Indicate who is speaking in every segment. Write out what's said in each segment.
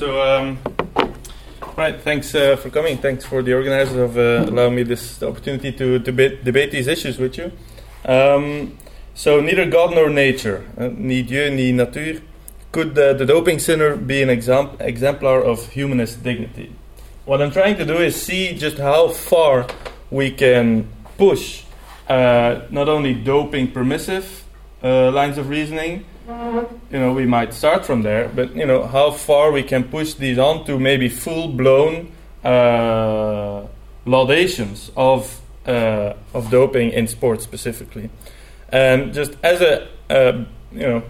Speaker 1: So, um, right, thanks uh, for coming. Thanks for the organizers of uh, allowing me this opportunity to debate, debate these issues with you. Um, so, neither God nor nature, uh, ni Dieu ni nature, could uh, the doping sinner be an exam- exemplar of humanist dignity? What I'm trying to do is see just how far we can push uh, not only doping permissive uh, lines of reasoning, you know, we might start from there, but you know, how far we can push these on to maybe full-blown uh, laudations of uh, of doping in sports specifically. And just as a uh, you know,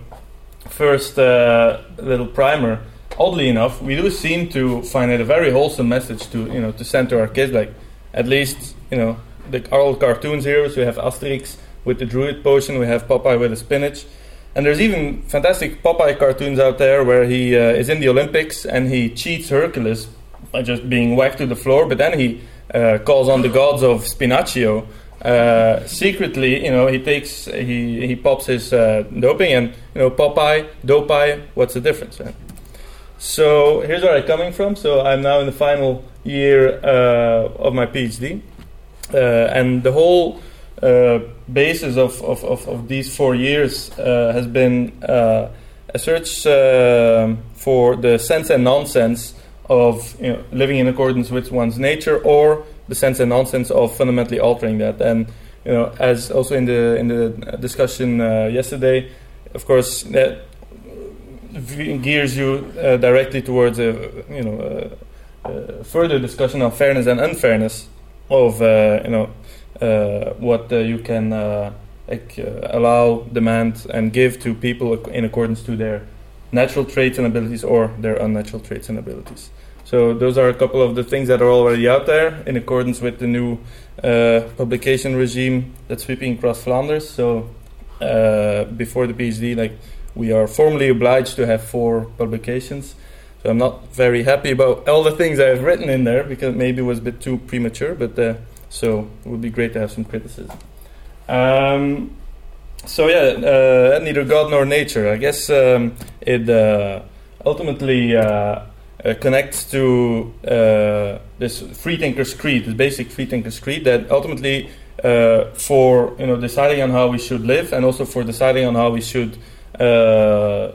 Speaker 1: first uh, little primer, oddly enough, we do seem to find it a very wholesome message to you know to send to our kids. Like, at least you know, the old cartoons heroes. We have Asterix with the druid potion. We have Popeye with the spinach. And there's even fantastic Popeye cartoons out there where he uh, is in the Olympics and he cheats Hercules by just being whacked to the floor, but then he uh, calls on the gods of Spinaccio. Uh, secretly, you know, he takes he he pops his uh, doping, and you know, Popeye, Dopeye, what's the difference? Right? So here's where I'm coming from. So I'm now in the final year uh, of my PhD, uh, and the whole basis of, of, of, of, these four years uh, has been uh, a search uh, for the sense and nonsense of you know, living in accordance with one's nature or the sense and nonsense of fundamentally altering that. And you know, as also in the in the discussion yesterday, of course, that gears you uh, directly towards a you know a, further discussion on fairness and unfairness of uh, you know uh, what uh, you can uh, like, allow, demand, and give to people in accordance to their natural traits and abilities or their unnatural traits and abilities. So those are a couple of the things that are already out there in accordance with the new uh, publication regime that's sweeping across Flanders. So uh, before the PhD, like we are formally obliged to have four publications. So I'm not very happy about all the things I've written in there because maybe it was a bit too premature, but uh, so it would be great to have some criticism. Um, so yeah, uh, neither God nor nature. I guess um, it uh, ultimately uh, uh connects to uh, this freethinkers creed, this basic freethinkers creed that ultimately, uh, for you know deciding on how we should live and also for deciding on how we should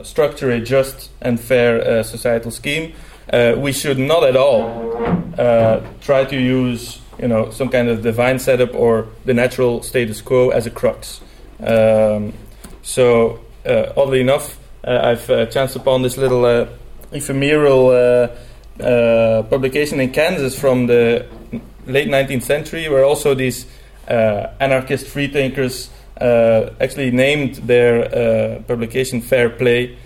Speaker 1: structure a just and fair societal scheme, we should not at all try to use you know some kind of divine setup or the natural status quo as a crux. Um, so uh, oddly enough, uh, I've uh, chanced upon this little uh, ephemeral uh, uh, publication in Kansas from the late 19th century, where also these anarchist freethinkers actually named their publication "Fair Play."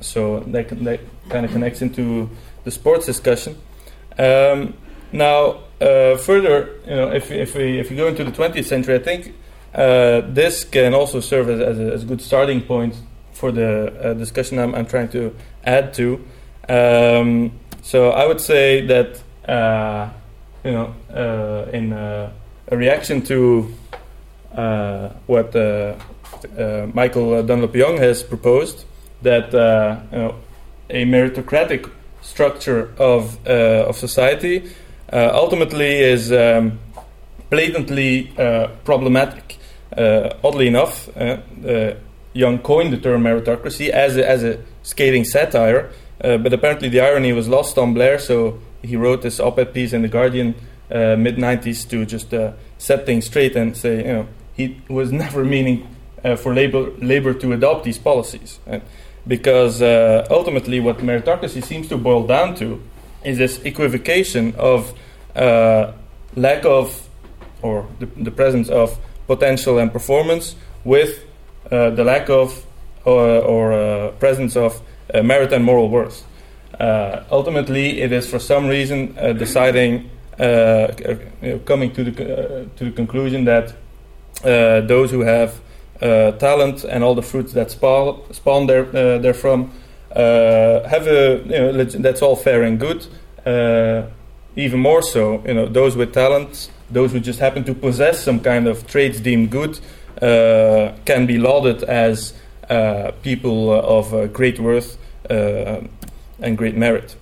Speaker 1: so that, that kind of connects into the sports discussion. Um, now, uh, further, you know, if, if, we, if we go into the 20th century, I think uh, this can also serve as, as, a, as, a, good starting point for the uh, discussion I'm, I'm, trying to add to. Um, so I would say that, uh, you know, uh, in uh, a reaction to what Michael Dunlop Young has proposed, that you know, a meritocratic structure of, of society ultimately is um, blatantly uh, problematic. Uh, oddly enough, Young coined the term meritocracy as a, as a scathing satire, but apparently the irony was lost on Blair, so he wrote this op-ed piece in the Guardian mid '90s to just set things straight and say, you know, he was never meaning uh, for labor, labor to adopt these policies. Right? Because uh, ultimately, what meritocracy seems to boil down to is this equivocation of uh, lack of or the, the, presence of potential and performance with uh, the lack of uh, or uh, presence of uh, merit and moral worth. ultimately, it is for some reason deciding, coming to the to the conclusion that those who have talent and all the fruits that spawn, spawn there therefrom have a you know that's all fair and good even more so, you know, those with talent, those who just happen to possess some kind of traits deemed good, uh, can be lauded as uh, people of uh, great worth, uh, and great merit.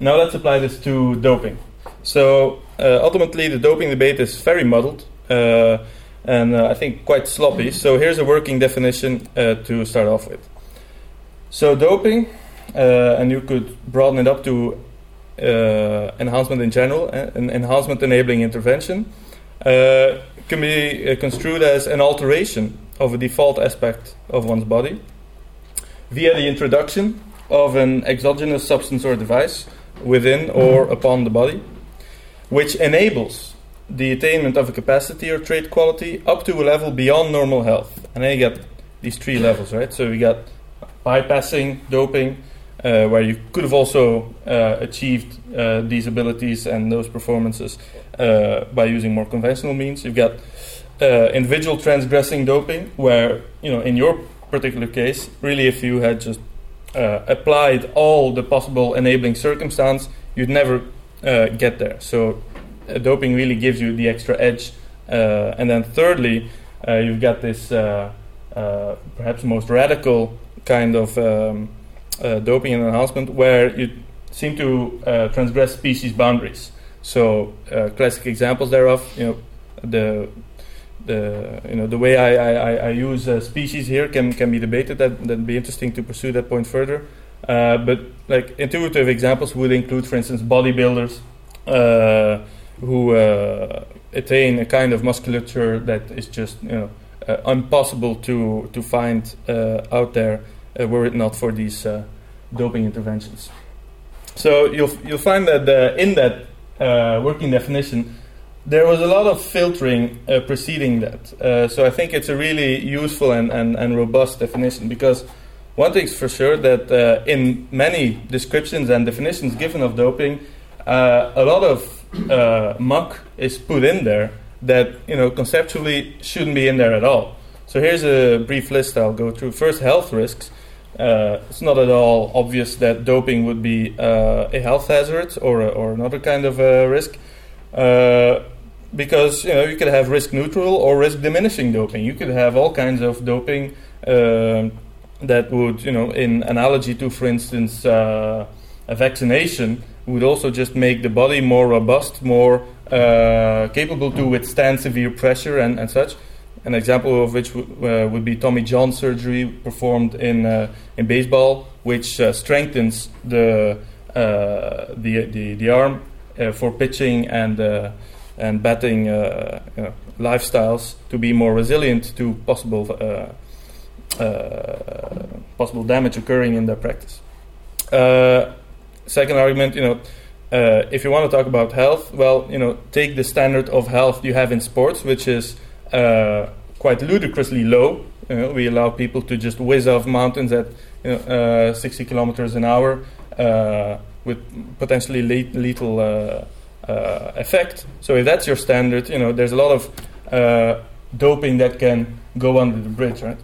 Speaker 1: Now let's apply this to doping. So uh, ultimately, the doping debate is very muddled uh, and uh, I think quite sloppy. So here's a working definition uh, to start off with. So doping, uh, and you could broaden it up to uh, enhancement in general, an enhancement enabling intervention, can be construed as an alteration of a default aspect of one's body via the introduction of an exogenous substance or device within or upon the body, which enables the attainment of a capacity or trait quality up to a level beyond normal health. And then you get these three levels, right? So we got bypassing, doping, uh, where you could have also uh, achieved uh, these abilities and those performances uh, by using more conventional means. You've got uh, individual transgressing doping, where you know in your particular case, really, if you had just uh, applied all the possible enabling circumstance, you'd never get there. So, doping really gives you the extra edge. And then, thirdly, you've got this perhaps most radical kind of um, doping and enhancement where you seem to transgress species boundaries. So, classic examples thereof, you know, the the you know the way I, I, I use uh, species here can can be debated. That that'd be interesting to pursue that point further. Uh, but like intuitive examples would include, for instance, bodybuilders uh, who uh, attain a kind of musculature that is just you know uh, impossible to to find uh, out there were it not for these doping interventions. So you'll you'll find that in that working definition there was a lot of filtering uh, preceding that. Uh, so I think it's a really useful and, and, and robust definition because one thing's for sure that uh, in many descriptions and definitions given of doping, uh, a lot of uh, muck is put in there that you know conceptually shouldn't be in there at all. So here's a brief list I'll go through. First, health risks. Uh, it's not at all obvious that doping would be a health hazard or, or another kind of risk. Uh, because you know you could have risk neutral or risk diminishing doping. You could have all kinds of doping uh, that would, you know, in analogy to, for instance, uh, a vaccination, would also just make the body more robust, more uh, capable to withstand severe pressure and, and such. An example of which w- uh, would be Tommy John surgery performed in uh, in baseball, which uh, strengthens the, the the the arm for pitching and and batting uh, lifestyles to be more resilient to possible uh, uh, possible damage occurring in their practice. Second argument, you know, if you want to talk about health, well, you know, take the standard of health you have in sports, which is quite ludicrously low. You know, we allow people to just whiz off mountains at you know, uh, 60 kilometers an hour uh, with potentially lethal uh, uh, effect. So if that's your standard, you know, there's a lot of uh, doping that can go under the bridge, right?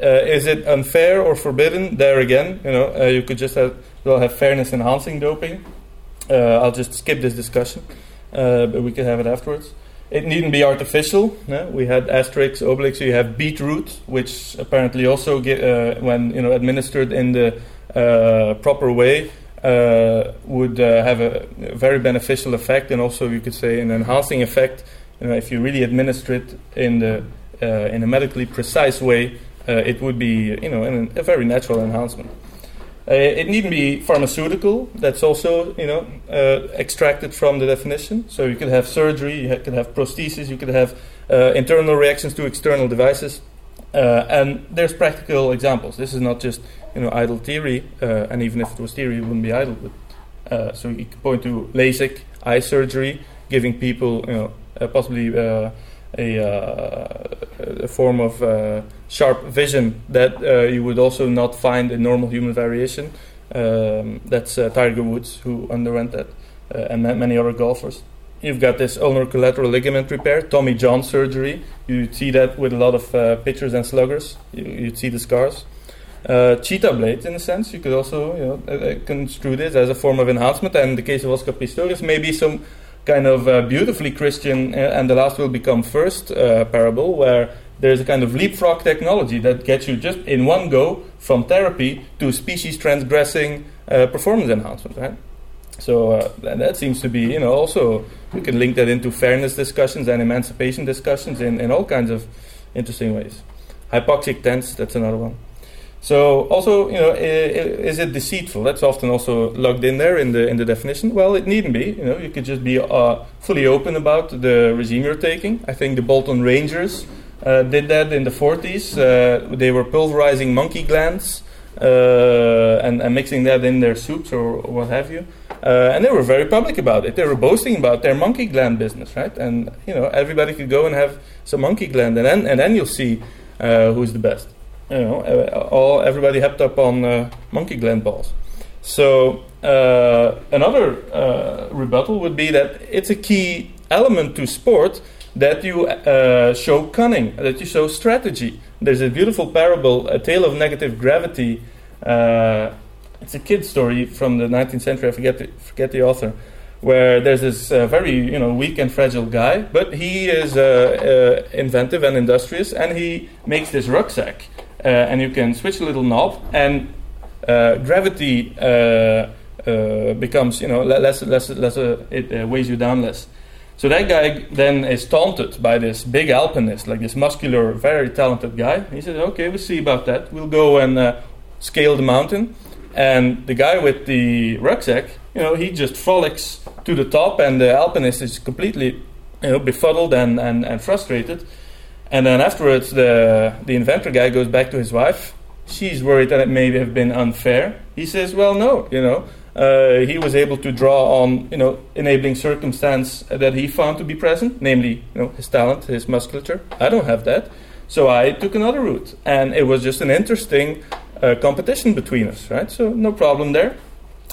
Speaker 1: Uh, is it unfair or forbidden? There again, you know, uh, you could just have well have fairness enhancing doping. Uh, I'll just skip this discussion, uh, but we can have it afterwards. It needn't be artificial. We had Asterix, Obelix. You have beetroot, which apparently also, get, when you know administered in the proper way, uh, would uh, have a very beneficial effect, and also you could say an enhancing effect. You know, if you really administer it in the uh, in a medically precise way, uh, it would be you know an, a very natural enhancement. Uh, it needn't be pharmaceutical. That's also you know uh, extracted from the definition. So you could have surgery, you could have prosthesis, you could have internal reactions to external devices. Uh, and there's practical examples. This is not just you know idle theory, uh, and even if it was theory, it wouldn't be idle. But, uh, so you could point to LASIK eye surgery, giving people you know uh, possibly uh, a, uh, a, form of sharp vision that you would also not find in normal human variation. Um, that's Tiger Woods who underwent that, and many other golfers you've got this ulnar collateral ligament repair, Tommy John surgery. You see that with a lot of uh, pitchers and sluggers. You, would see the scars. Uh, cheetah blades, in a sense, you could also you know, uh, uh construe this as a form of enhancement. And in the case of Oscar Pistorius, maybe some kind of uh, beautifully Christian, uh, and the last will become first parable, where there's a kind of leapfrog technology that gets you just in one go from therapy to species transgressing uh, performance enhancement, right? So uh, that, seems to be, you know, also you can link that into fairness discussions and emancipation discussions in, in all kinds of interesting ways. Hypoxic tents, that's another one. So also, you know, is it deceitful? That's often also logged in there in the in the definition. Well, it needn't be. You know, you could just be uh, fully open about the regime you're taking. I think the Bolton Rangers uh, did that in the 40s. Uh, they were pulverizing monkey glands uh, and, and, mixing that in their soups or what have you. Uh, and they were very public about it. They were boasting about their monkey gland business, right? And you know, everybody could go and have some monkey gland, and then and then you'll see uh, who's the best you know, uh, all everybody hopped up on uh, monkey gland balls. So uh, another uh, rebuttal would be that it's a key element to sport that you uh, show cunning, that you show strategy. There's a beautiful parable, A Tale of Negative Gravity. Uh, it's a kid story from the 19th century. I forget the, forget the author. Where there's this very you know weak and fragile guy, but he is inventive and industrious, and he makes this rucksack uh, and you can switch a little knob, and uh, gravity uh, becomes, you know, less, less, less, it weighs you down less. So that guy then is taunted by this big alpinist, like this muscular, very talented guy. He says, "Okay, we'll see about that. We'll go and uh, scale the mountain." And the guy with the rucksack, you know, he just frolics to the top, and the alpinist is completely, you know, befuddled and, and, and frustrated. And then afterwards, the, the inventor guy goes back to his wife. She's worried that it may have been unfair. He says, well, no, you know, uh, he was able to draw on, you know, enabling circumstance that he found to be present, namely, you know, his talent, his musculature. I don't have that. So I took another route. And it was just an interesting uh, competition between us, right? So no problem there.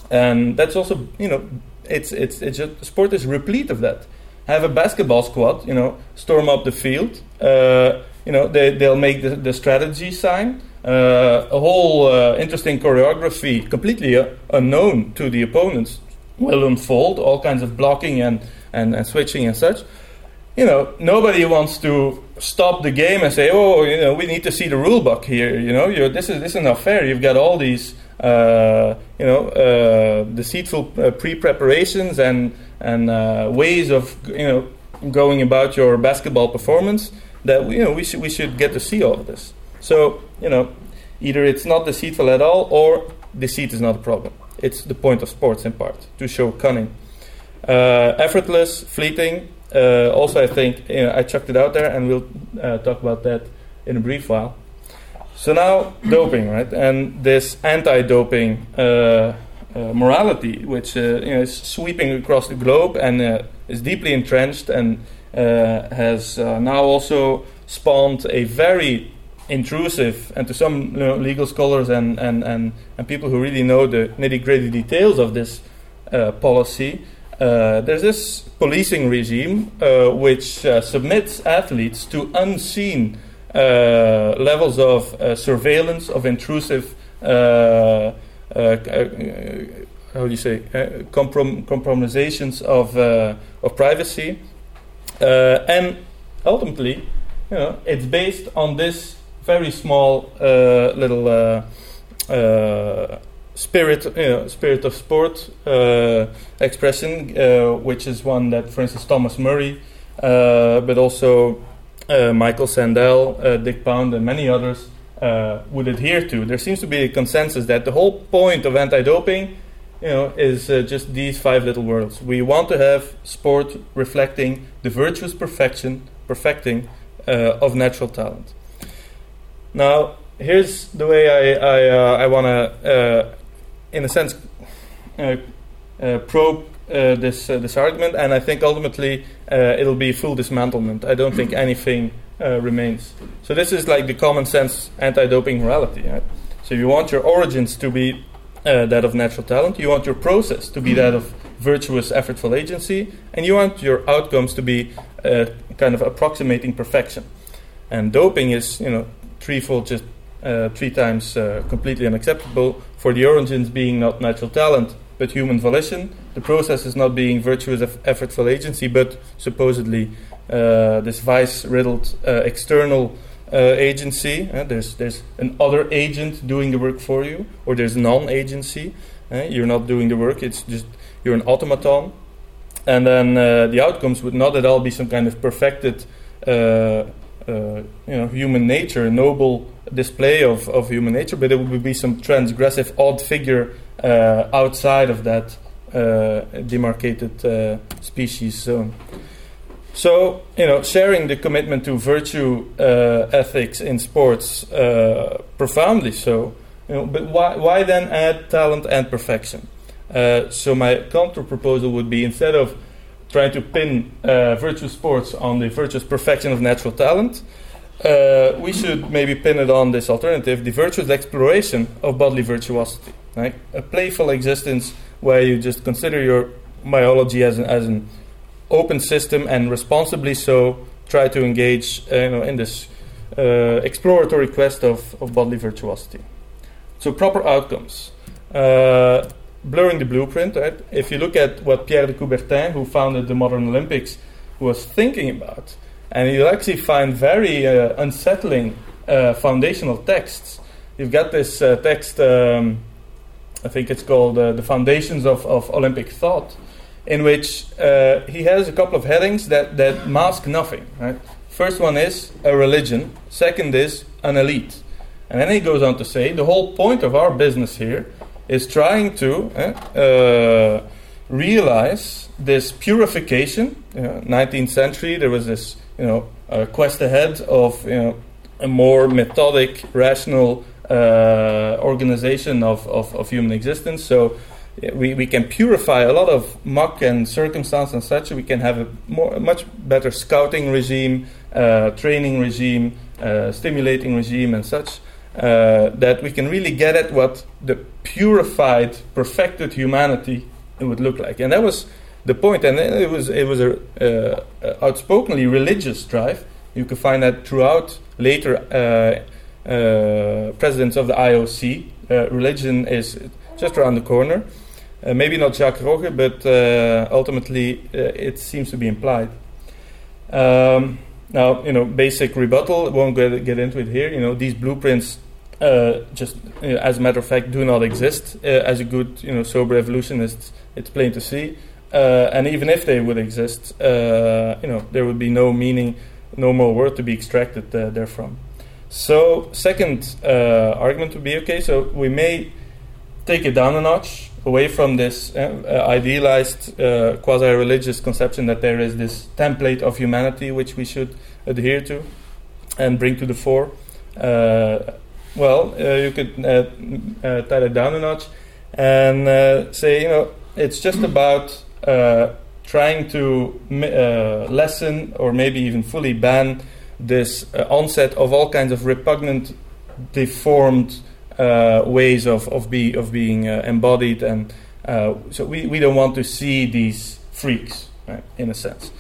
Speaker 1: And that's also, you know, it's, it's, it's just, sport is replete of that have a basketball squad, you know, storm up the field. Uh, you know, they, they'll make the, the strategy sign. Uh, a whole uh, interesting choreography, completely uh, unknown to the opponents, will unfold. All kinds of blocking and, and, and switching and such. You know, nobody wants to stop the game and say, "Oh, you know, we need to see the rule book here." You know, this is this is not fair. You've got all these, uh, you know, uh, deceitful pre-preparations and and uh, ways of you know going about your basketball performance that you know we should we should get to see all of this. So you know either it's not deceitful at all or deceit is not a problem. It's the point of sports in part to show cunning, uh, effortless, fleeting. Uh, also, I think you know, I chucked it out there, and we'll uh, talk about that in a brief while. So now doping, right? And this anti-doping uh, morality, which uh, you know, is sweeping across the globe and uh, is deeply entrenched and has now also spawned a very intrusive, and to some you know, legal scholars and, and, and, and people who really know the nitty gritty details of this policy, uh, there's this policing regime uh, which uh, submits athletes to unseen levels of surveillance, of intrusive uh, uh, Uh, uh, how do you say uh, comprom- compromisations of uh, of privacy, and ultimately, you know, it's based on this very small little spirit, you know, spirit of sport uh, expression, uh, which is one that, for instance, Thomas Murray, uh, but also Michael Sandel, Dick Pound, and many others uh, would adhere to. There seems to be a consensus that the whole point of anti-doping, you know, is uh, just these five little words. We want to have sport reflecting the virtuous perfection, perfecting uh, of natural talent. Now, here's the way I I, uh, I want to, uh, in a sense, uh, probe this this argument, and I think ultimately it'll be full dismantlement. I don't think anything uh, remains. So this is like the common sense anti-doping morality. Right? So you want your origins to be uh, that of natural talent, you want your process to be that of virtuous, effortful agency, and you want your outcomes to be uh, kind of approximating perfection. And doping is, you know, threefold, just uh, three times uh, completely unacceptable for the origins being not natural talent but human volition. The process is not being virtuous, effortful agency, but supposedly this vice-riddled uh, external uh, agency. there's there's an other agent doing the work for you, or there's non-agency. You're not doing the work; it's just you're an automaton. And then uh, the outcomes would not at all be some kind of perfected, uh, uh, you know, human nature, noble display of, of human nature, but it would be some transgressive, odd figure uh, outside of that uh, demarcated uh, species zone. So, you know, sharing the commitment to virtue uh, ethics in sports uh, profoundly so. You know, but why, why then add talent and perfection? Uh, so my counter proposal would be instead of trying to pin uh, virtue sports on the virtuous perfection of natural talent, uh, we should maybe pin it on this alternative, the virtuous exploration of bodily virtuosity. Right? A playful existence where you just consider your biology as an, as an open system and responsibly so try to engage uh, you know, in this uh, exploratory quest of, of bodily virtuosity. So proper outcomes. Uh, blurring the blueprint, right? If you look at what Pierre de Coubertin, who founded the modern Olympics, was thinking about, and you'll actually find very uh, unsettling uh, foundational texts. You've got this uh, text, um, I think it's called The Foundations of, of Olympic Thought, in which uh, he has a couple of headings that, that mask nothing, right? First one is a religion, second is an elite. And then he goes on to say the whole point of our business here is trying to eh, uh, realize this purification. You know, 19th century, there was this you know uh, quest ahead of you know a more methodic, rational uh, organization of, of, of, human existence. So we, we can purify a lot of muck and circumstance and such. We can have a more a much better scouting regime, uh, training regime, uh, stimulating regime, and such uh, that we can really get at what the purified, perfected humanity would look like. And that was the point. And it was it was a uh, outspokenly religious drive. You could find that throughout later uh, uh presidents of the IOC. Uh, religion is just around the corner. Uh, maybe not Jacques Rogge, but ultimately it seems to be implied. Um, now, you know, basic rebuttal, won't get, get into it here. You know, these blueprints uh, just uh, as a matter of fact do not exist uh, as a good you know sober evolutionist it's plain to see uh, and even if they would exist uh, you know there would be no meaning no more word to be extracted uh, therefrom so second argument would be okay so we may take it down a notch away from this uh, uh, idealized uh, quasi-religious conception that there is this template of humanity which we should adhere to and bring to the fore. Well, uh, you could uh, uh, tie it down a notch and say, you know, it's just about trying to lessen or maybe even fully ban this onset of all kinds of repugnant, deformed ways of, of, be, of being embodied and so we, we don't want to see these freaks, right, in a sense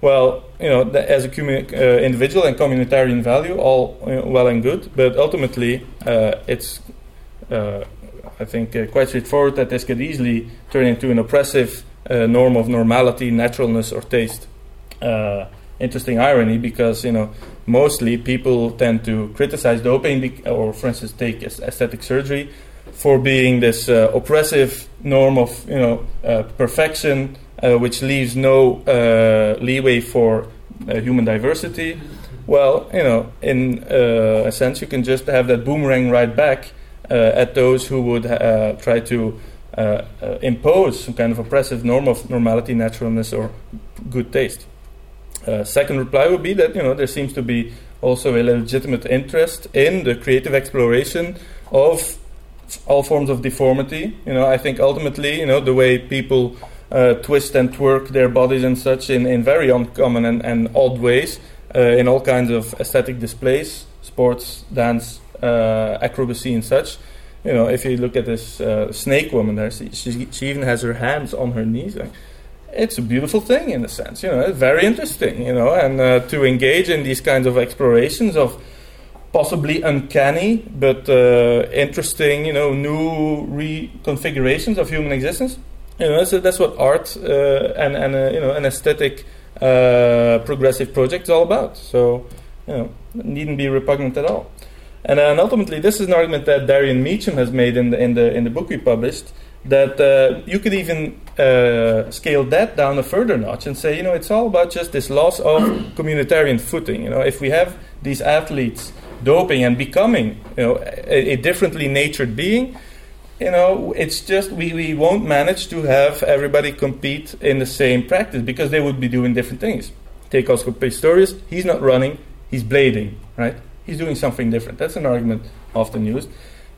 Speaker 1: well, you know, as a commu- uh, individual and communitarian value, all you know, well and good, but ultimately, uh, it's, uh, I think, uh, quite straightforward that this could easily turn into an oppressive uh, norm of normality, naturalness, or taste. Uh, interesting irony, because you know, mostly people tend to criticize doping, or, for instance, take aesthetic surgery for being this oppressive norm of you know perfection uh, which leaves no uh, leeway for uh, human diversity, well, you know, in uh, a sense, you can just have that boomerang right back uh, at those who would uh, try to impose some kind of oppressive norm of normality, naturalness, or good taste. Second reply would be that you know there seems to be also a legitimate interest in the creative exploration of all forms of deformity. You know, I think ultimately, you know, the way people uh, twist and twerk their bodies and such in, in very uncommon and, and odd ways uh, in all kinds of aesthetic displays, sports, dance, uh, acrobacy, and such. You know, if you look at this uh, snake woman there, she, she, she, even has her hands on her knees. Like, it's a beautiful thing in a sense, you know, very interesting, you know, and uh, to engage in these kinds of explorations of possibly uncanny but uh, interesting, you know, new reconfigurations of human existence you know, so that's what art uh, and and uh, you know an aesthetic uh, progressive project is all about. So you know, needn't be repugnant at all. And, and ultimately, this is an argument that Darian Meacham has made in the in the in the book we published, that uh, you could even uh, scale that down a further notch and say, you know, it's all about just this loss of communitarian footing. You know, if we have these athletes doping and becoming, you know, a, a differently natured being, you know, it's just we, we won't manage to have everybody compete in the same practice because they would be doing different things. Take Oscar Pistorius, he's not running, he's blading, right? He's doing something different. That's an argument often used.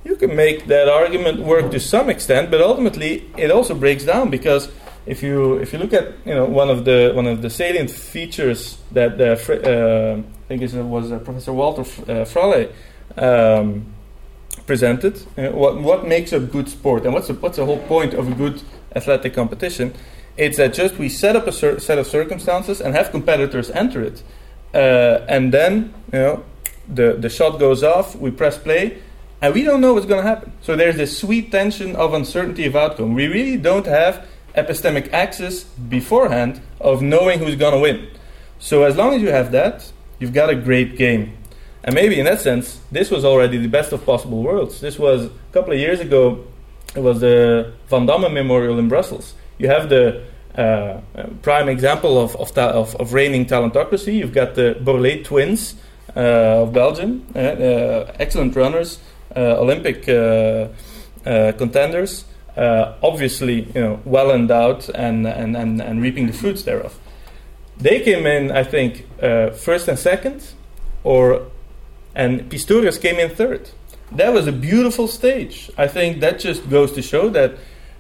Speaker 1: You can make that argument work to some extent, but ultimately it also breaks down because if you if you look at you know one of the one of the salient features that uh, uh, I think it was uh, Professor Walter uh, Fraleigh um, presented, uh, what what makes a good sport and what's the, what's the whole point of a good athletic competition? It's that just we set up a set of circumstances and have competitors enter it, uh, and then you know the the shot goes off, we press play and we don't know what's going to happen. So there's this sweet tension of uncertainty of outcome. We really don't have epistemic access beforehand of knowing who's going to win. So as long as you have that, you've got a great game. And maybe in that sense, this was already the best of possible worlds. This was a couple of years ago. It was the Van Damme Memorial in Brussels. You have the uh, prime example of of, ta- of, of reigning talentocracy. You've got the Borlée twins uh, of Belgium, uh, uh excellent runners, Olympic uh, uh, contenders, obviously you know well endowed and, and, and, and reaping the fruits thereof. They came in, I think, first and second, or and Pistorius came in third. That was a beautiful stage. I think that just goes to show that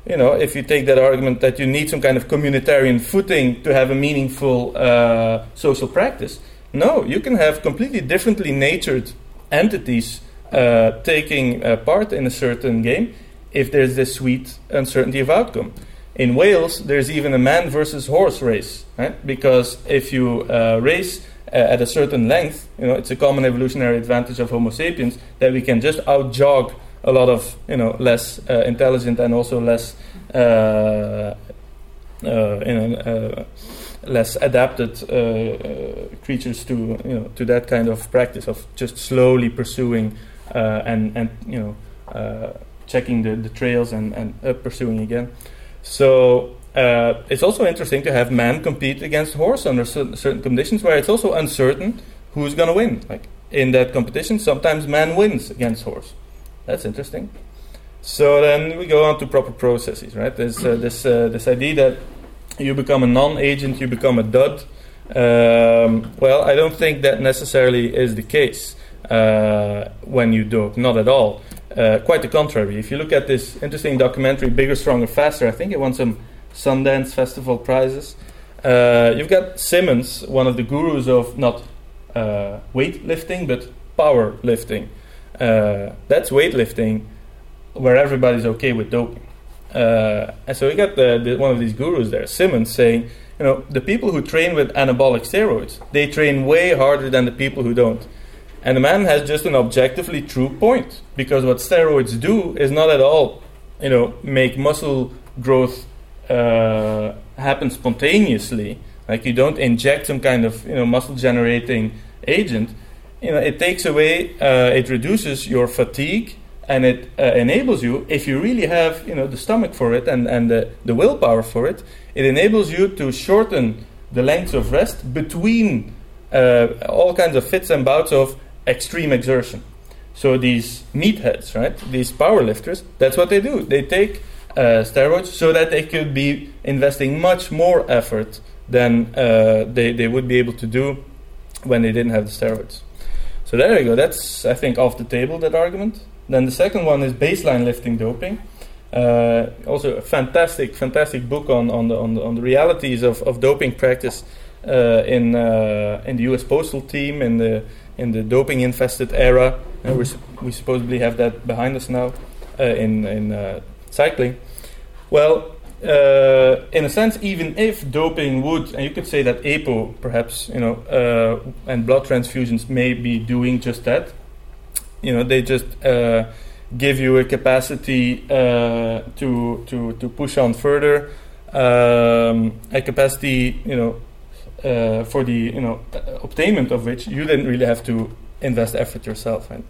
Speaker 1: you know, if you take that argument that you need some kind of communitarian footing to have a meaningful uh, social practice, no, you can have completely differently natured entities uh, taking uh, part in a certain game if there's this sweet uncertainty of outcome. In Wales, there's even a man versus horse race, right? Because if you uh, race uh, at a certain length, you know, it's a common evolutionary advantage of Homo sapiens that we can just out jog a lot of, you know, less uh, intelligent and also less, uh, you know, less adapted creatures to, you know, to that kind of practice of just slowly pursuing uh, and and you know uh, checking the, the trails and and uh, pursuing again. So uh, it's also interesting to have man compete against horse under certain, conditions where it's also uncertain who's going to win. Like in that competition, sometimes man wins against horse. That's interesting. So then we go on to proper processes, right? There's uh, this uh, this idea that you become a non-agent, you become a dud. Um, well, I don't think that necessarily is the case uh, when you dope. Not at all. Uh, quite the contrary. If you look at this interesting documentary, Bigger, Stronger, Faster, I think it won some Sundance Festival prizes. Uh, you've got Simmons, one of the gurus of not uh, weightlifting but powerlifting. Uh, that's weightlifting where everybody's okay with doping. Uh, and so we got the, the, one of these gurus there, Simmons, saying, you know, the people who train with anabolic steroids, they train way harder than the people who don't. And the man has just an objectively true point because what steroids do is not at all, you know, make muscle growth uh, happen spontaneously. Like you don't inject some kind of you know muscle generating agent. You know, it takes away, uh, it reduces your fatigue, and it uh, enables you, if you really have you know the stomach for it and and the, the willpower for it, it enables you to shorten the length of rest between uh, all kinds of fits and bouts of extreme exertion. So these meatheads, right, these powerlifters, that's what they do. They take uh, steroids so that they could be investing much more effort than uh, they, they would be able to do when they didn't have the steroids. So there you go. That's I think off the table that argument. Then the second one is baseline lifting doping. Uh, also a fantastic, fantastic book on, on the on the, on the realities of, of doping practice uh, in uh, in the U.S. Postal Team in the in the doping infested era. Uh, we we supposedly have that behind us now uh, in in uh, cycling. Well, uh, in a sense, even if doping would, and you could say that EPO perhaps, you know, uh, and blood transfusions may be doing just that. You know, they just uh, give you a capacity to to to push on further, um, a capacity, you know, uh, for the you know obtainment of which you didn't really have to invest effort yourself. Right?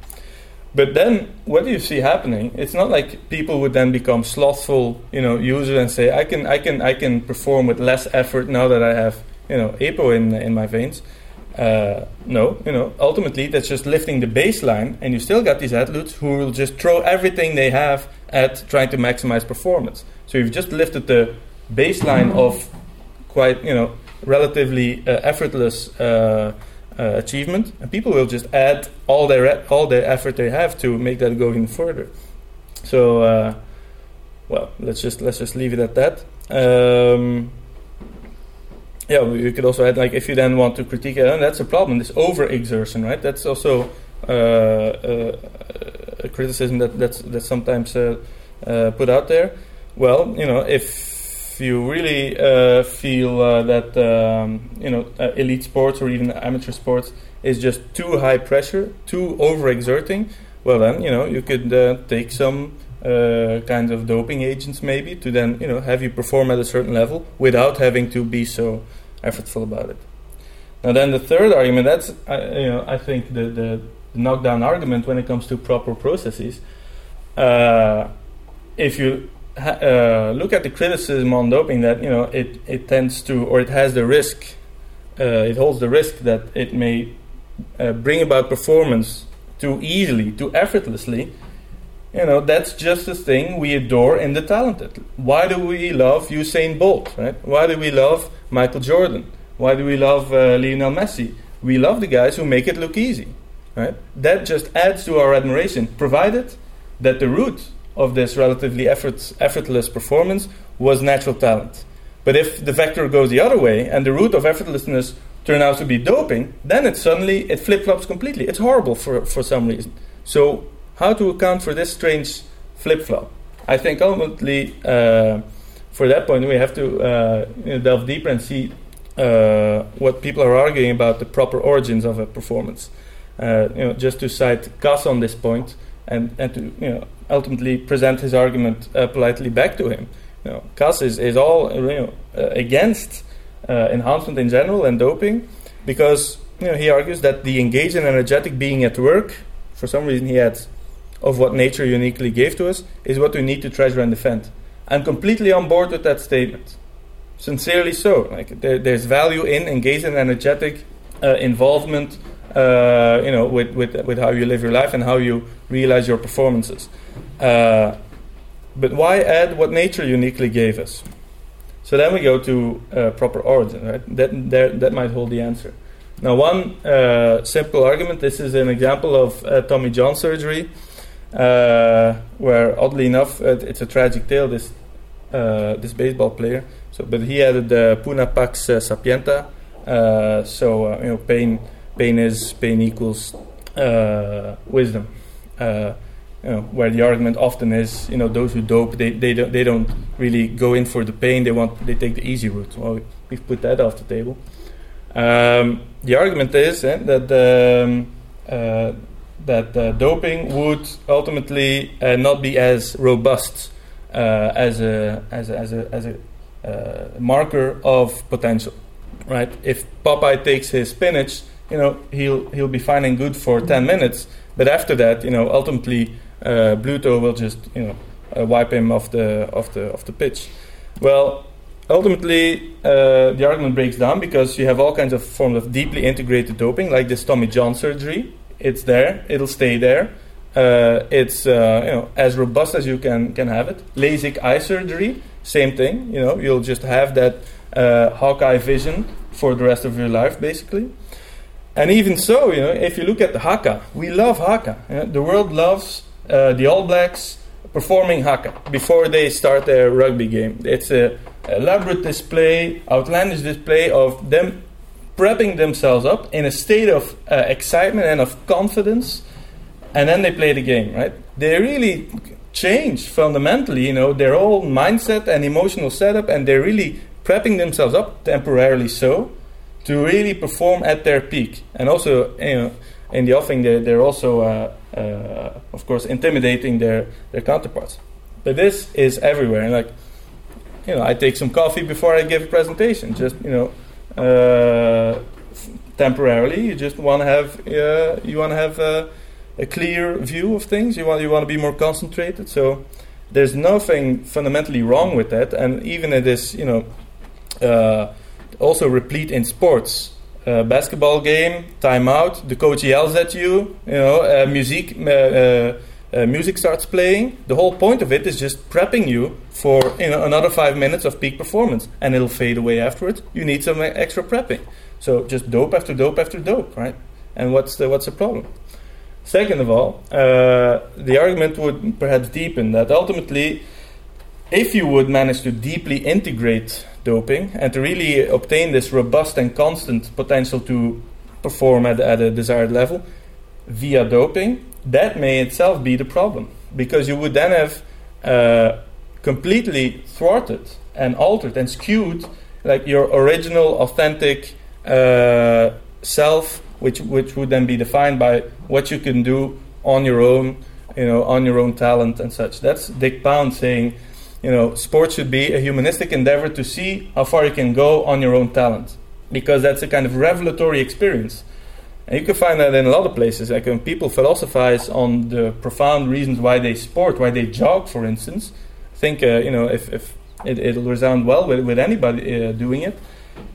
Speaker 1: But then, what do you see happening? It's not like people would then become slothful, you know, users and say, "I can, I can, I can perform with less effort now that I have, you know, EPO in in my veins." Uh, no, you know, ultimately that's just lifting the baseline, and you still got these athletes who will just throw everything they have at trying to maximize performance. So you've just lifted the baseline of quite, you know, relatively uh, effortless uh, uh, achievement, and people will just add all their all their effort they have to make that go even further. So, well, let's just let's just leave it at that. Um, yeah, you could also add like if you then want to critique it, and that's a problem. This overexertion, right? That's also uh, uh, a criticism that that's that's sometimes uh, put out there. Well, you know, if you really uh, feel uh, that um, you know elite sports or even amateur sports is just too high pressure, too overexerting, well then you know you could take some uh, kinds of doping agents maybe to then you know have you perform at a certain level without having to be so effortful about it. Now then the third argument that's uh, you know I think the, the, knockdown argument when it comes to proper processes. Uh, if you uh, look at the criticism on doping, that you know it, it tends to or it has the risk, uh, it holds the risk that it may uh, bring about performance too easily, too effortlessly, you know, that's just the thing we adore in the talented. Why do we love Usain Bolt, right? Why do we love Michael Jordan? Why do we love uh, Lionel Messi? We love the guys who make it look easy, right? That just adds to our admiration, provided that the root of this relatively effort, effortless performance was natural talent. But if the vector goes the other way and the root of effortlessness turns out to be doping, then it suddenly it flip flops completely. It's horrible for, for some reason. So how to account for this strange flip flop? I think ultimately, uh, for that point, we have to uh, delve deeper and see uh, what people are arguing about the proper origins of a performance. Uh, you know, just to cite Kass on this point and, and to you know, ultimately present his argument uh, politely back to him. You know, is, is all you know, uh, against enhancement in general and doping because you know, he argues that the engaged and energetic being at work, for some reason he adds, of what nature uniquely gave to us is what we need to treasure and defend. I'm completely on board with that statement. Sincerely so. Like there, there's value in engaged and energetic uh, involvement, uh, you know, with, with with how you live your life and how you realize your performances. Uh, but why add what nature uniquely gave us? So then we go to uh, proper origin. Right? That there, that might hold the answer. Now, one uh, simple argument. This is an example of uh, Tommy John surgery uh, where oddly enough it, it's a tragic tale. This this baseball player. So, but he added the Puna Pax Sapienta. So you know, pain pain is pain equals uh, wisdom. you know, where the argument often is, you know, those who dope, they, they don't they don't really go in for the pain. They want they take the easy route. Well, we've put that off the table. Um, the argument is eh, that um, that uh, doping would ultimately uh, not be as robust uh, as a as a, as a, as a uh, marker of potential, right? If Popeye takes his spinach, you know he'll he'll be fine and good for ten minutes, but after that, you know, ultimately uh, Bluto will just you know uh, wipe him off the off the off the pitch. Well, ultimately uh, the argument breaks down because you have all kinds of forms of deeply integrated doping, like this Tommy John surgery, it's there. It'll stay there. Uh, it's uh, you know as robust as you can can have it. LASIK eye surgery, same thing. You know, you'll just have that uh, Hawkeye vision for the rest of your life, basically. And even so, you know, if you look at the haka, we love haka. You know, the world loves uh, the All Blacks performing haka before they start their rugby game. It's a elaborate display, outlandish display of them prepping themselves up in a state of uh, excitement and of confidence, and then they play the game, right? They really change fundamentally, you know, their whole mindset and emotional setup, and they're really prepping themselves up temporarily so to really perform at their peak. And also, you know, in the offing, they're, they're also, uh, uh, of course, intimidating their, their counterparts. But this is everywhere. And like, you know, I take some coffee before I give a presentation. Just, you know, uh, temporarily. You just want to have uh, you want to have a clear view of things. You want you want to be more concentrated. So there's nothing fundamentally wrong with that. And even it is you know uh, also replete in sports. Uh, basketball game, timeout. The coach yells at you. You know, uh, music. Uh, uh, uh, music starts playing. The whole point of it is just prepping you for you know another five minutes of peak performance, and it'll fade away afterwards. You need some extra prepping. So just dope after dope after dope, right? And what's the what's the problem? Second of all, uh, the argument would perhaps deepen that ultimately, if you would manage to deeply integrate doping and to really obtain this robust and constant potential to perform at, at a desired level via doping, that may itself be the problem because you would then have uh, completely thwarted and altered and skewed like your original authentic uh, self which which would then be defined by what you can do on your own, you know, on your own talent and such. That's Dick Pound saying, you know, sports should be a humanistic endeavor to see how far you can go on your own talent, because that's a kind of revelatory experience. And you can find that in a lot of places. Like when people philosophize on the profound reasons why they sport, why they jog, for instance. I think uh, you know if, if it, will resound well with, with anybody uh, doing it.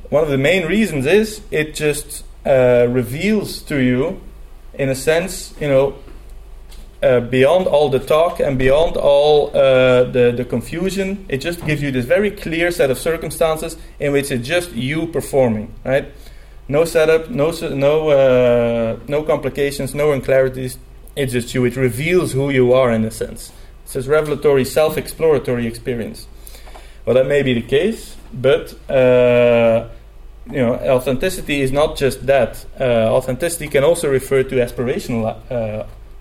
Speaker 1: One of the main reasons is it just uh, reveals to you, in a sense, you know, uh, beyond all the talk and beyond all uh, the, the confusion, it just gives you this very clear set of circumstances in which it's just you performing, right? No setup, no no uh, no complications, no unclarities. It's just you. It reveals who you are in a sense. It's this revelatory, self-exploratory experience. Well, that may be the case, but uh, you know, authenticity is not just that. Uh, authenticity can also refer to aspirational,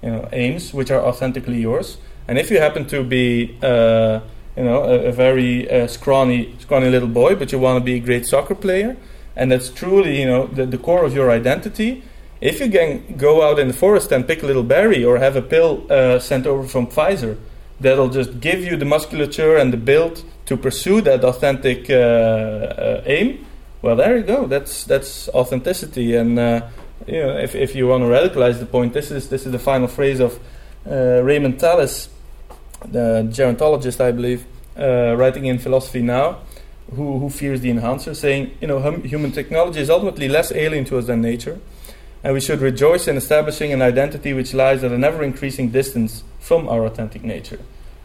Speaker 1: you know, aims which are authentically yours. And if you happen to be, uh, you know, a, a very uh, scrawny, scrawny little boy, but you want to be a great soccer player, and that's truly, you know, the, the core of your identity. If you can go out in the forest and pick a little berry, or have a pill uh, sent over from Pfizer, that'll just give you the musculature and the build to pursue that authentic uh, aim well, there you go. That's that's authenticity, and uh, you know, if if you want to radicalize the point, this is this is the final phrase of uh, Raymond Tallis, the gerontologist, I believe, uh, writing in Philosophy Now, who who fears the enhancer, saying, you know, hum, human technology is ultimately less alien to us than nature, and we should rejoice in establishing an identity which lies at an ever increasing distance from our authentic nature,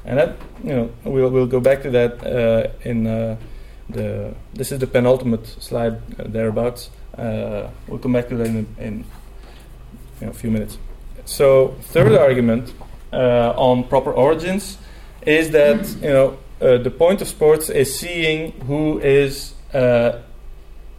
Speaker 1: and that you know we'll we'll go back to that uh, in uh, the this is the penultimate slide uh, thereabouts. Uh, we'll come back to that in, in you know, a few minutes. So, third argument uh, on proper origins is that you know uh, the point of sports is seeing who is uh,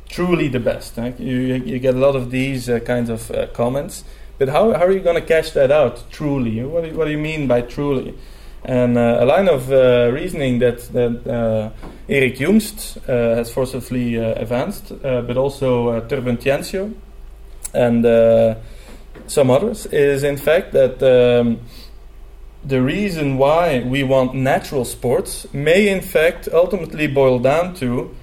Speaker 1: truly the best. Right? You, you get a lot of these uh, kinds of comments, but how, how are you going to cash that out? Truly, what do, what do you mean by truly? And uh, a line of uh, reasoning that, that uh, Jungst has forcefully advanced, but also uh, Tännsjö and some others, is in fact that um, the reason why we want natural sports may in fact ultimately boil down to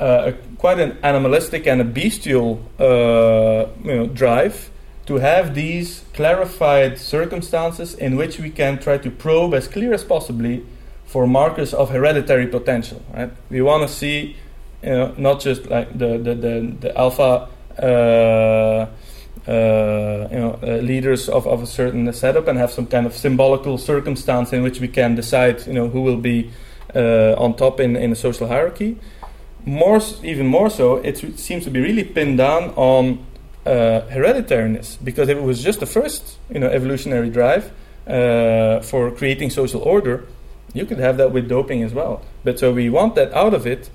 Speaker 1: uh, a, quite an animalistic and a bestial uh, you know, drive to have these clarified circumstances in which we can try to probe as clear as possibly for markers of hereditary potential. Right? We want to see, you know, not just like the the the, the alpha. Uh, uh, you know, uh, leaders of, of a certain setup and have some kind of symbolical circumstance in which we can decide, you know, who will be uh, on top in, in a social hierarchy. More, even more so, it seems to be really pinned down on uh, hereditariness because if it was just the first you know evolutionary drive uh, for creating social order. You could have that with doping as well. But so we want that out of it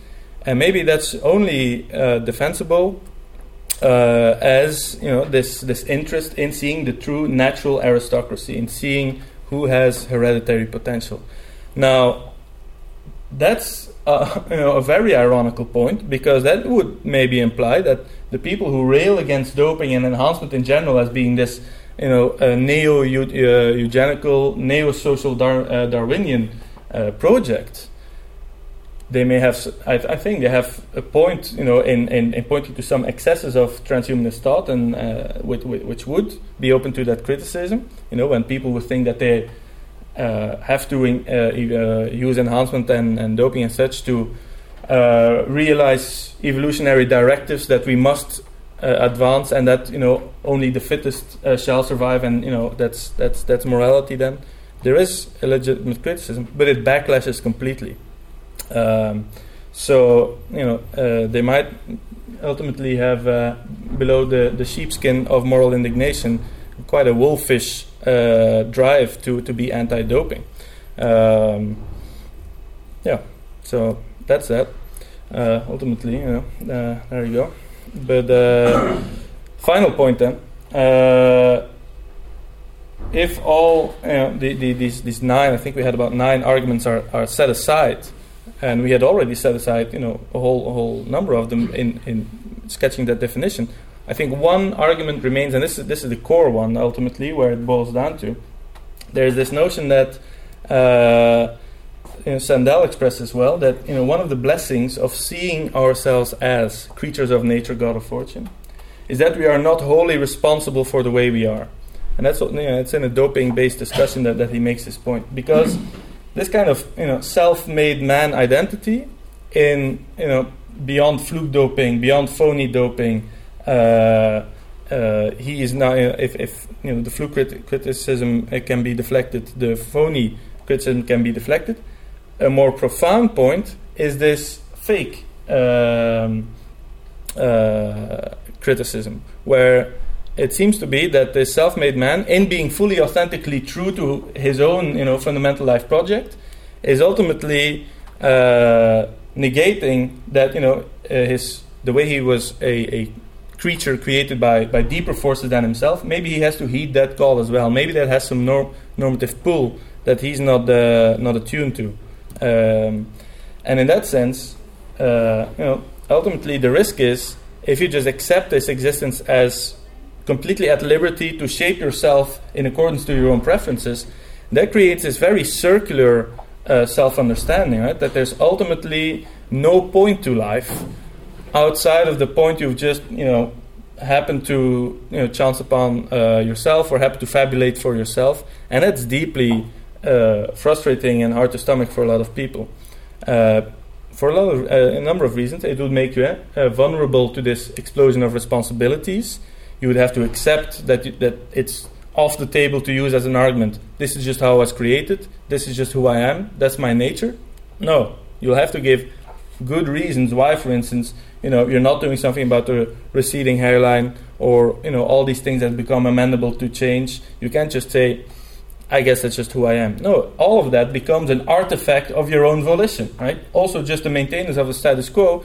Speaker 1: and maybe that's only uh, defensible uh, as you know this this interest in seeing the true natural aristocracy in seeing who has hereditary potential. Now that's uh, you know, a very ironical point because that would maybe imply that the people who rail against doping and enhancement in general as being this you know neo eugenical neo social Dar- uh, Darwinian uh, project they may have, I, I, think they have a point, you know, in, in, in pointing to some excesses of transhumanist thought, and uh, which, which would be open to that criticism. You know, when people would think that they uh, have to uh, uh, use enhancement and, and doping and such to uh, realize evolutionary directives that we must uh, advance, and that you know only the fittest shall survive, and you know that's that's that's morality. Then there is a legitimate criticism, but it backlashes completely. Um, so you know uh, they might ultimately have uh, below the, the sheepskin of moral indignation quite a wolfish uh, drive to, to be anti-doping. Um, yeah, so that's that. Uh, ultimately, you know, uh, there you go. But uh, final point then if all you know, the, the, these, these nine, I think we had about nine arguments are, are set aside, and we had already set aside, you know, a whole a whole number of them in, in sketching that definition. I think one argument remains, and this is this is the core one ultimately, where it boils down to. There's this notion that uh, you know, Sandel expresses well that you know one of the blessings of seeing ourselves as creatures of nature, God of fortune, is that we are not wholly responsible for the way we are, and that's what, you know, it's in a doping-based discussion that, that he makes this point because this kind of you know self-made man identity in you know beyond fluke doping, beyond phony doping. Uh, uh, he is now if, if you know the fluke crit- criticism can be deflected, the phony criticism can be deflected. A more profound point is this fake um, uh, criticism, where it seems to be that the self-made man, in being fully authentically true to his own, you know, fundamental life project, is ultimately uh, negating that, you know, uh, his the way he was a, a creature created by, by deeper forces than himself. Maybe he has to heed that call as well. Maybe that has some norm, normative pull that he's not uh, not attuned to. Um, and in that sense, uh, you know, ultimately the risk is if you just accept this existence as completely at liberty to shape yourself in accordance to your own preferences, that creates this very circular uh, self understanding, right? That there's ultimately no point to life outside of the point you've just, you know, happened to you know chance upon uh, yourself or happen to fabulate for yourself, and that's deeply uh, frustrating and hard to stomach for a lot of people. Uh, for a lot of uh, a number of reasons, it would make you uh, vulnerable to this explosion of responsibilities you would have to accept that, you, that it's off the table to use as an argument. This is just how I was created. This is just who I am. That's my nature. No, you'll have to give good reasons why, for instance, you know you're not doing something about the receding hairline or you know all these things that become amendable to change. You can't just say, "I guess that's just who I am." No, all of that becomes an artifact of your own volition, right? Also, just the maintenance of the status quo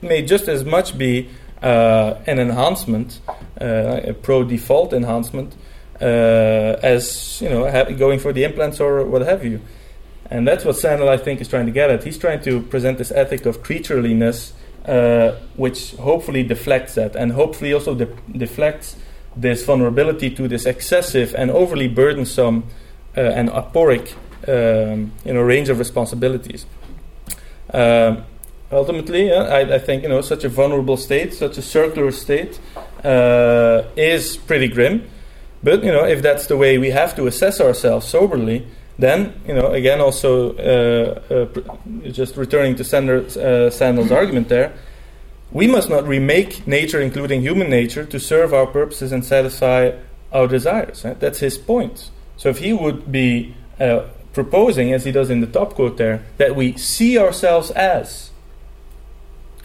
Speaker 1: may just as much be uh, an enhancement, uh, a pro default enhancement, uh, as you know, going for the implants or what have you. And that's what Sandel, I think, is trying to get at. He's trying to present this ethic of creatureliness, uh, which hopefully deflects that, and hopefully also de- deflects this vulnerability to this excessive and overly burdensome uh, and aporic, um, you know, range of responsibilities. Um, ultimately, uh, I, I, think you know such a vulnerable state, such a circular state, uh, is pretty grim. But you know, if that's the way we have to assess ourselves soberly, then you know, again, also uh, uh just returning to Sanders, uh, Sandel's argument there, we must not remake nature, including human nature, to serve our purposes and satisfy our desires. Right? That's his point. So if he would be uh, proposing, as he does in the top quote there, that we see ourselves as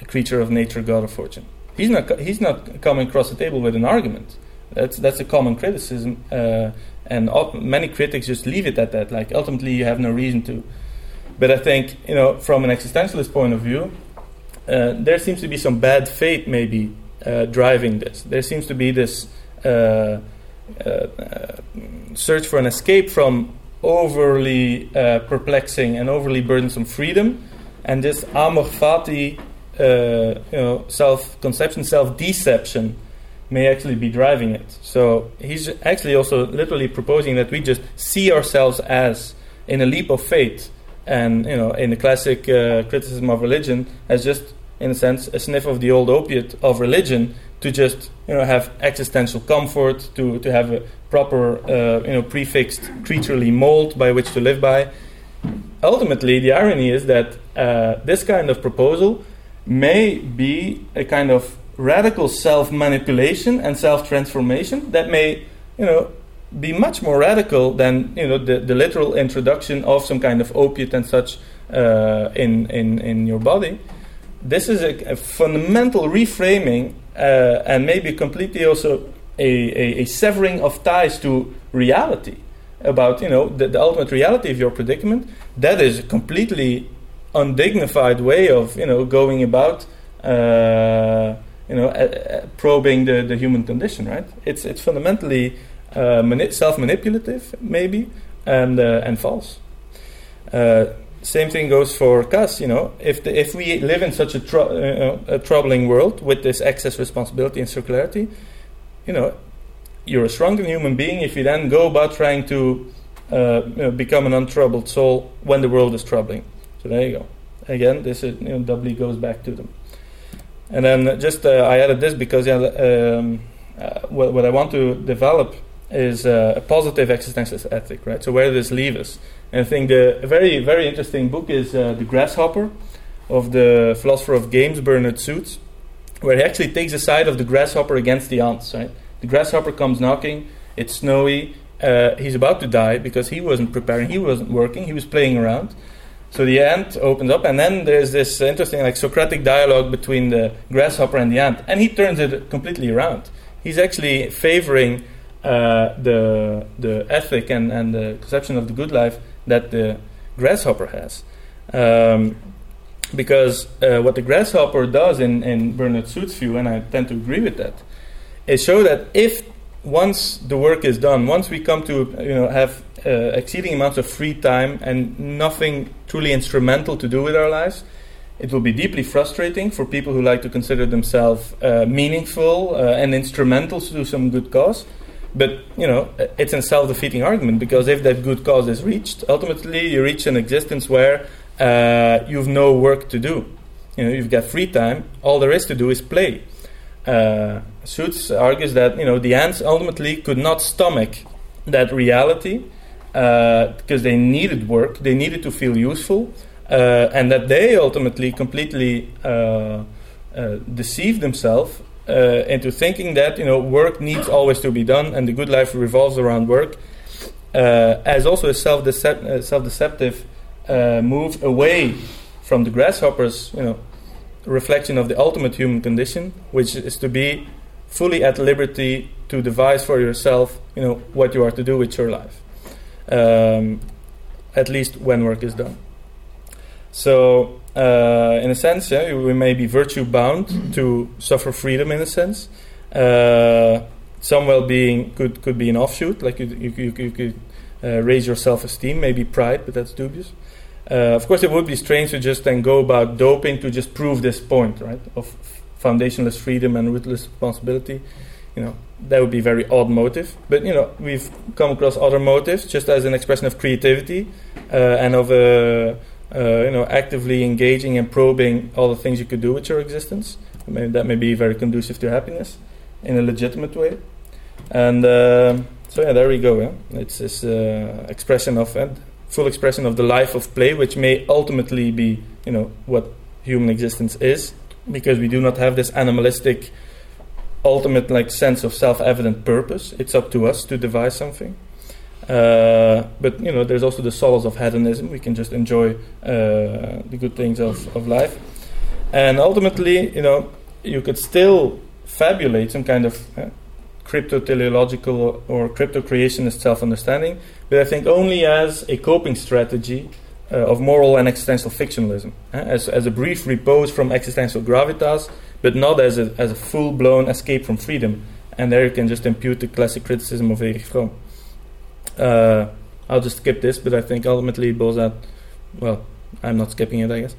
Speaker 1: a creature of nature, God of fortune. He's not, he's not coming across the table with an argument. That's, that's a common criticism, uh, and many critics just leave it at that. Like, ultimately, you have no reason to. But I think, you know, from an existentialist point of view, uh, there seems to be some bad faith maybe uh, driving this. There seems to be this uh, uh, uh, search for an escape from overly perplexing and overly burdensome freedom, and this amor fati you know, self-conception, self-deception may actually be driving it. So he's actually also literally proposing that we just see ourselves as, in a leap of faith, and you know, in the classic uh, criticism of religion, as just in a sense a sniff of the old opiate of religion to just you know have existential comfort, to to have a proper uh, you know prefixed creaturely mold by which to live by. Ultimately, the irony is that uh, this kind of proposal may be a kind of radical self manipulation and self transformation that may you know be much more radical than you know the, the literal introduction of some kind of opiate and such uh, in, in in your body. This is a, a fundamental reframing uh, and maybe completely also a, a, a, severing of ties to reality about you know the, the ultimate reality of your predicament. That is a completely undignified way of you know going about. Uh, you know, uh, uh, probing the, the human condition, right? It's it's fundamentally uh, mani- self-manipulative, maybe, and uh, and false. Uh, same thing goes for Kass. You know, if the, if we live in such a, tr- uh, a troubling world with this excess responsibility and circularity, you know, you're a stronger human being if you then go about trying to you know, become an untroubled soul when the world is troubling. So there you go. Again, this is, you know, doubly goes back to them. And then just uh, I added this because yeah, um, uh, what, what, I want to develop is uh, a positive existentialist ethic, right? So where does this leave us? And I think the very very interesting book is uh, the Grasshopper of the philosopher of games Bernard Suits, where he actually takes the side of the grasshopper against the ants. Right? The grasshopper comes knocking. It's snowy. Uh, he's about to die because he wasn't preparing. He wasn't working. He was playing around so the ant opens up, and then there's this interesting, like Socratic dialogue between the grasshopper and the ant, and he turns it completely around. He's actually favoring uh, the the ethic and, and the conception of the good life that the grasshopper has. Um, because uh, what the grasshopper does in, in Bernard Suits' view, and I tend to agree with that, is show that if once the work is done, once we come to you know have exceeding amounts of free time and nothing truly instrumental to do with our lives, it will be deeply frustrating for people who like to consider themselves uh, meaningful uh, and instrumental to do some good cause. But you know, it's a self-defeating argument because if that good cause is reached, ultimately you reach an existence where uh, you've no work to do. You know, you've got free time. All there is to do is play. Uh, Suits argues that you know the ants ultimately could not stomach that reality because uh, they needed work, they needed to feel useful, uh, and that they ultimately completely uh, deceived themselves into thinking that you know work needs always to be done and the good life revolves around work, as also a self-decep- self-deceptive move away from the grasshoppers, you know, reflection of the ultimate human condition, which is to be fully at liberty to devise for yourself, you know, what you are to do with your life um, at least when work is done. So, uh, in a sense, yeah, we may be virtue bound to suffer freedom. In a sense, uh, some well-being could could be an offshoot, like you you, you, you could uh, raise your self-esteem, maybe pride, but that's dubious. Uh, of course, it would be strange to just then go about doping to just prove this point, right, of foundationless freedom and ruthless responsibility. You know, that would be very odd motive. But you know, we've come across other motives just as an expression of creativity uh, and of uh, uh, you know actively engaging and probing all the things you could do with your existence. Maybe that may be very conducive to happiness in a legitimate way. And uh, so yeah, there we go. Yeah? It's this uh, expression of uh, full expression of the life of play, which may ultimately be you know what human existence is, because we do not have this animalistic ultimate like sense of self-evident purpose. It's up to us to devise something. Uh, but you know, there's also the solace of hedonism. We can just enjoy uh, the good things of, of life, and ultimately, you know, you could still fabulate some kind of uh, crypto-teleological or crypto-creationist self-understanding, but I think only as a coping strategy uh, of moral and existential fictionalism, as as a brief repose from existential gravitas but not as a, as a full blown escape from freedom. And there you can just impute the classic criticism of Erich Fromm. Uh, I'll just skip this, but I think ultimately it boils out. Well, I'm not skipping it, I guess.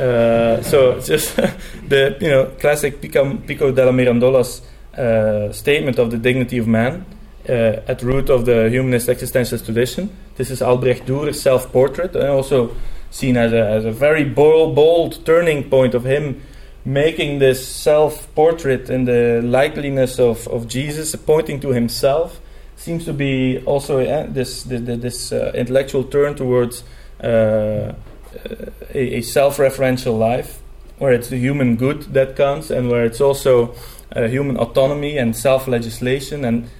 Speaker 1: Uh, so just the you know classic Pico, Pico della Mirandola's uh, statement of the dignity of man uh, at root of the humanist existentialist tradition. This is Albrecht Dürer's self-portrait, and also seen as a, as a very bold, bold turning point of him making this self portrait in the likeliness of, of Jesus, pointing to himself, seems to be also uh, this, this, this uh, intellectual turn towards uh, a, a self referential life, where it's the human good that counts, and where it's also uh, human autonomy and self legislation and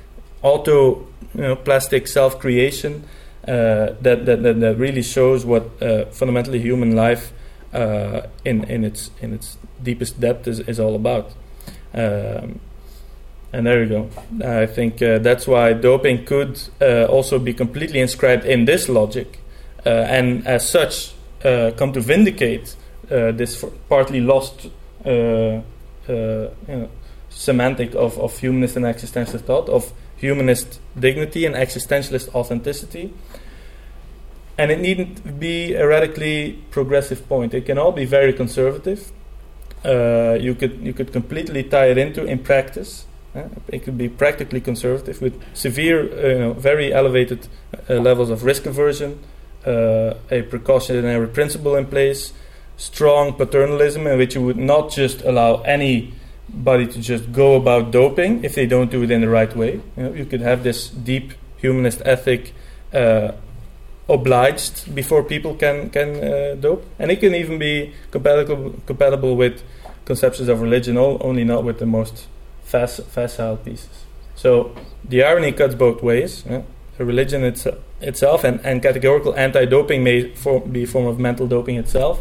Speaker 1: auto you know, plastic self creation uh, that, that, that, really shows what uh, fundamentally human life uh, in, in, its, in its deepest depth is, is all about. Um, and there you go. I think uh, that's why doping could uh, also be completely inscribed in this logic, uh, and as such, come to vindicate this partly lost you know, semantic of, of humanist and existentialist thought, of humanist dignity and existentialist authenticity. And it needn't be a radically progressive point. It can all be very conservative. Uh, you could you could completely tie it into in practice. Uh, it could be practically conservative with severe, uh, you know, very elevated uh, levels of risk aversion, uh, a precautionary principle in place, strong paternalism in which you would not just allow any body to just go about doping if they don't do it in the right way. You, know, you could have this deep humanist ethic uh, obliged before people can can uh, dope, and it can even be compatible compatible with conceptions of religion, all, only not with the most fac- facile pieces. So the irony cuts both ways. Yeah? religion it's, itself and, and categorical anti-doping may form, be a form of mental doping itself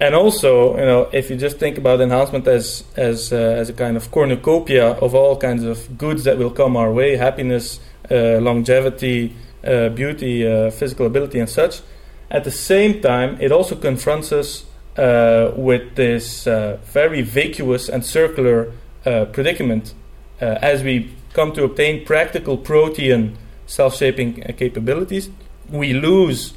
Speaker 1: and also, you know, if you just think about enhancement as as uh, as a kind of cornucopia of all kinds of goods that will come our way, happiness, uh, longevity, uh, beauty, uh, physical ability, and such. At the same time, it also confronts us uh, with this uh, very vacuous and circular predicament as we come to obtain practical protean self-shaping capabilities. We lose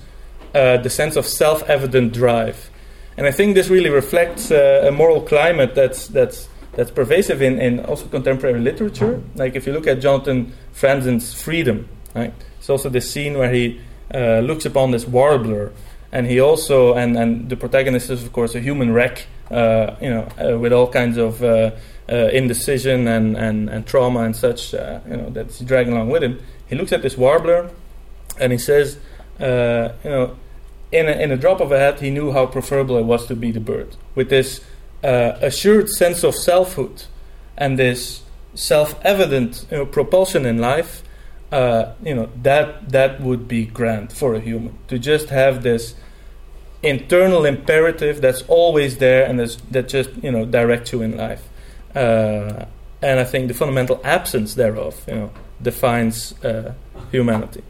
Speaker 1: the sense of self-evident drive and I think this really reflects uh, a moral climate that's that's that's pervasive in, in also contemporary literature. Like if you look at Jonathan Franzen's Freedom, right? It's also this scene where he uh, looks upon this warbler, and he also and and the protagonist is of course a human wreck, uh, you know, uh, with all kinds of uh, uh, indecision and, and and trauma and such, you know, that's dragging along with him. He looks at this warbler, and he says, you know in a, in a drop of a hat, he knew how preferable it was to be the bird. With this assured sense of selfhood and this self-evident you know, propulsion in life, uh, you know that that would be grand for a human to just have this internal imperative that's always there and that just you know directs you in life. Uh, and I think the fundamental absence thereof, you know, defines uh, humanity.